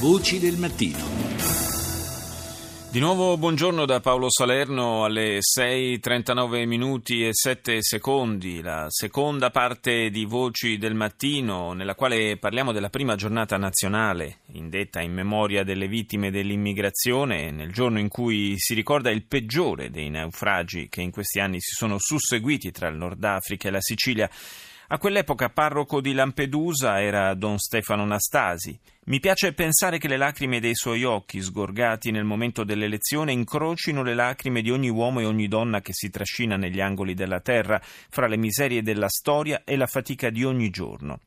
Voci del mattino. Di nuovo buongiorno da Paolo Salerno alle 6.39 minuti e 7 secondi, la seconda parte di Voci del Mattino nella quale parliamo della prima giornata nazionale indetta in memoria delle vittime dell'immigrazione nel giorno in cui si ricorda il peggiore dei naufragi che in questi anni si sono susseguiti tra il Nord Africa e la Sicilia. A quell'epoca parroco di Lampedusa era don Stefano Nastasi. Mi piace pensare che le lacrime dei suoi occhi, sgorgati nel momento dell'elezione, incrocino le lacrime di ogni uomo e ogni donna che si trascina negli angoli della terra, fra le miserie della storia e la fatica di ogni giorno.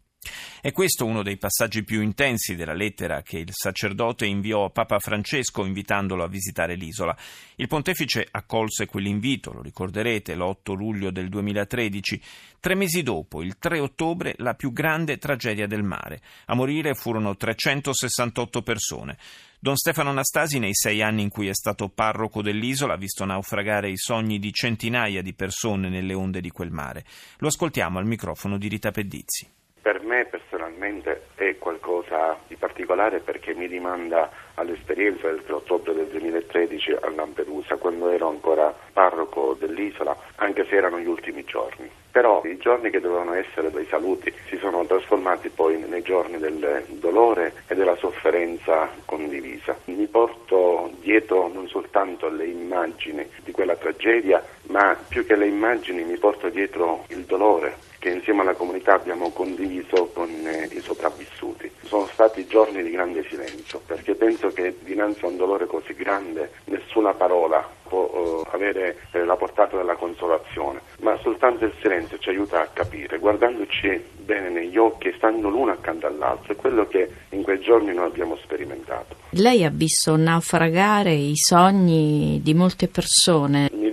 È questo uno dei passaggi più intensi della lettera che il sacerdote inviò a Papa Francesco invitandolo a visitare l'isola. Il pontefice accolse quell'invito, lo ricorderete, l'8 luglio del 2013. Tre mesi dopo, il 3 ottobre, la più grande tragedia del mare. A morire furono 368 persone. Don Stefano Anastasi, nei sei anni in cui è stato parroco dell'isola, ha visto naufragare i sogni di centinaia di persone nelle onde di quel mare. Lo ascoltiamo al microfono di Rita Pedizzi per me personalmente è qualcosa di particolare perché mi rimanda all'esperienza del 3 ottobre del 2013 a Lampedusa, quando ero ancora parroco dell'isola, anche se erano gli ultimi giorni. Però i giorni che dovevano essere dei saluti si sono trasformati poi nei giorni del dolore e della sofferenza condivisa. Mi porto dietro non soltanto le immagini di quella tragedia, ma più che le immagini mi porto dietro il dolore che insieme alla comunità abbiamo condiviso con eh, i sopravvissuti. Sono stati giorni di grande silenzio perché penso che dinanzi a un dolore così grande nessuna parola può eh, avere eh, la portata della consolazione, ma soltanto il silenzio ci aiuta a capire, guardandoci bene negli occhi stando l'uno accanto all'altro, è quello che in quei giorni noi abbiamo sperimentato. Lei ha visto naufragare i sogni di molte persone. Mi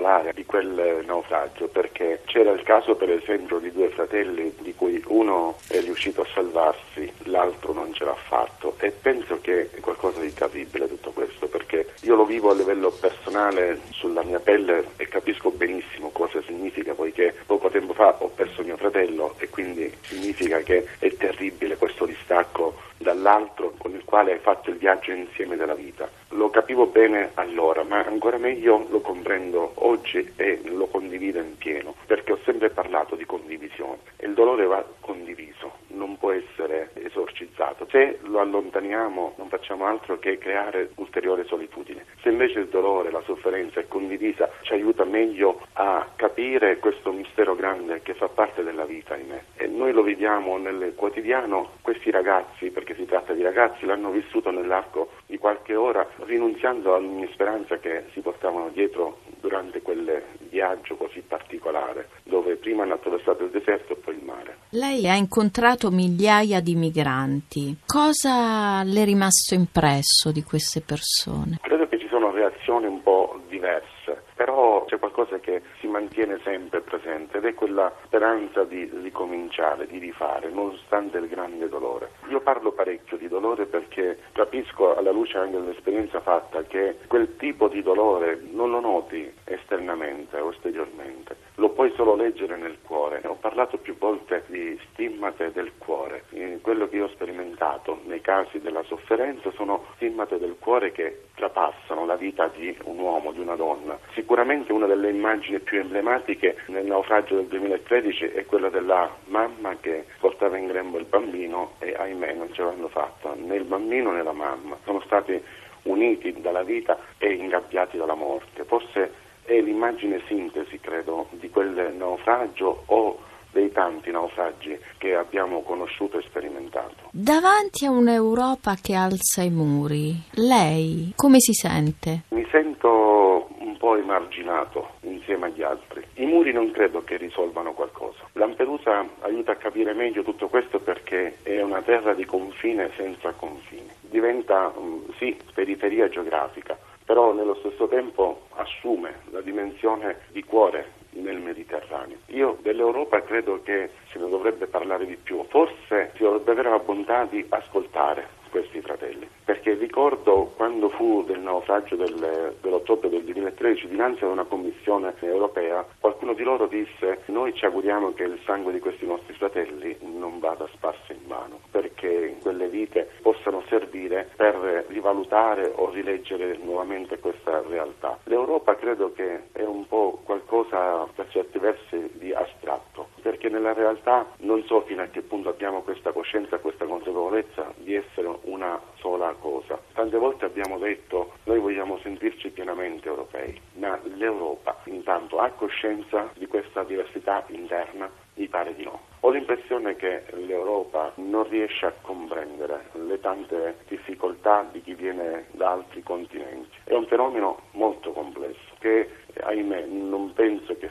particolare di quel naufragio perché c'era il caso per esempio di due fratelli di cui uno è riuscito a salvarsi, l'altro non ce l'ha fatto e penso che è qualcosa di terribile tutto questo perché io lo vivo a livello personale sulla mia pelle e capisco benissimo cosa significa poiché poco tempo fa ho perso mio fratello e quindi significa che è terribile questo distacco dall'altro con il quale hai fatto il viaggio insieme della vita. Lo capivo bene allora, ma ancora meglio lo comprendo oggi e lo condivido in pieno, perché ho sempre parlato di condivisione il dolore va condiviso, non può essere esorcizzato. Se lo allontaniamo non facciamo altro che creare ulteriore solitudine. Se invece il dolore, la sofferenza è condivisa, ci aiuta meglio a capire questo mistero grande che fa parte della vita, ahimè. E noi lo vediamo nel quotidiano, questi ragazzi, perché si tratta di ragazzi, l'hanno vissuto nell'arco qualche ora, rinunziando a ogni speranza che si portavano dietro durante quel viaggio così particolare, dove prima hanno attraversato il deserto e poi il mare. Lei ha incontrato migliaia di migranti. Cosa le è rimasto impresso di queste persone? Credo reazioni un po' diverse però c'è qualcosa che si mantiene sempre presente ed è quella speranza di ricominciare, di rifare, nonostante il grande dolore. Io parlo parecchio di dolore perché capisco alla luce anche dell'esperienza fatta che quel tipo di dolore non lo noti esternamente o esteriormente, lo puoi solo leggere nel cuore. Ho parlato più volte di stimmate del cuore. Quello che io ho sperimentato nei casi della sofferenza sono stimmate del cuore che trapassano la vita di un uomo, di una donna. Sicuramente una delle immagini più emblematiche nel naufragio del 2013 è quella della mamma che portava in grembo il bambino e ahimè non ce l'hanno fatta, né il bambino né la mamma. Sono stati uniti dalla vita e ingabbiati dalla morte. Forse è l'immagine sintesi, credo, di quel naufragio o dei tanti naufragi che abbiamo conosciuto e sperimentato. Davanti a un'Europa che alza i muri, lei come si sente? Mi sento un po' emarginato insieme agli altri. I muri non credo che risolvano qualcosa. Lampedusa aiuta a capire meglio tutto questo perché è una terra di confine senza confini. Diventa, mm, sì, periferia geografica, però nello stesso tempo assume la dimensione di cuore Mediterraneo. Io dell'Europa credo che se ne dovrebbe parlare di più, forse si dovrebbe avere la bontà di ascoltare questi fratelli, perché ricordo quando fu del naufragio del, dell'ottobre del 2013 dinanzi a una commissione europea, qualcuno di loro disse noi ci auguriamo che il sangue di questi nostri fratelli non vada sparso in vano, perché quelle vite possano servire per rivalutare o rileggere nuovamente questa realtà. L'Europa credo che è un po' qualcosa per certi versi di astratto, perché nella realtà non so fino a che punto abbiamo questa coscienza, questa consapevolezza di essere una sola cosa. Tante volte abbiamo detto noi vogliamo sentirci pienamente europei, ma l'Europa intanto ha coscienza di questa diversità interna? Mi pare di no. Ho l'impressione che l'Europa non riesce a comprendere le tante difficoltà di chi viene da altri continenti. È un fenomeno molto complesso che ahimè non penso che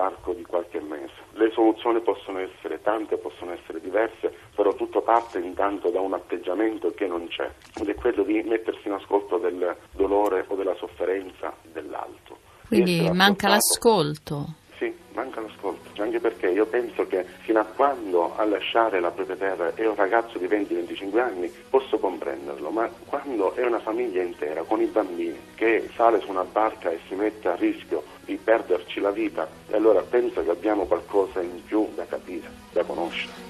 nell'arco di qualche mese. Le soluzioni possono essere tante, possono essere diverse, però tutto parte intanto da un atteggiamento che non c'è ed è quello di mettersi in ascolto del dolore o della sofferenza dell'altro. Quindi manca l'ascolto. Perché io penso che fino a quando a lasciare la propria terra è un ragazzo di 20-25 anni posso comprenderlo, ma quando è una famiglia intera con i bambini che sale su una barca e si mette a rischio di perderci la vita, allora penso che abbiamo qualcosa in più da capire, da conoscere.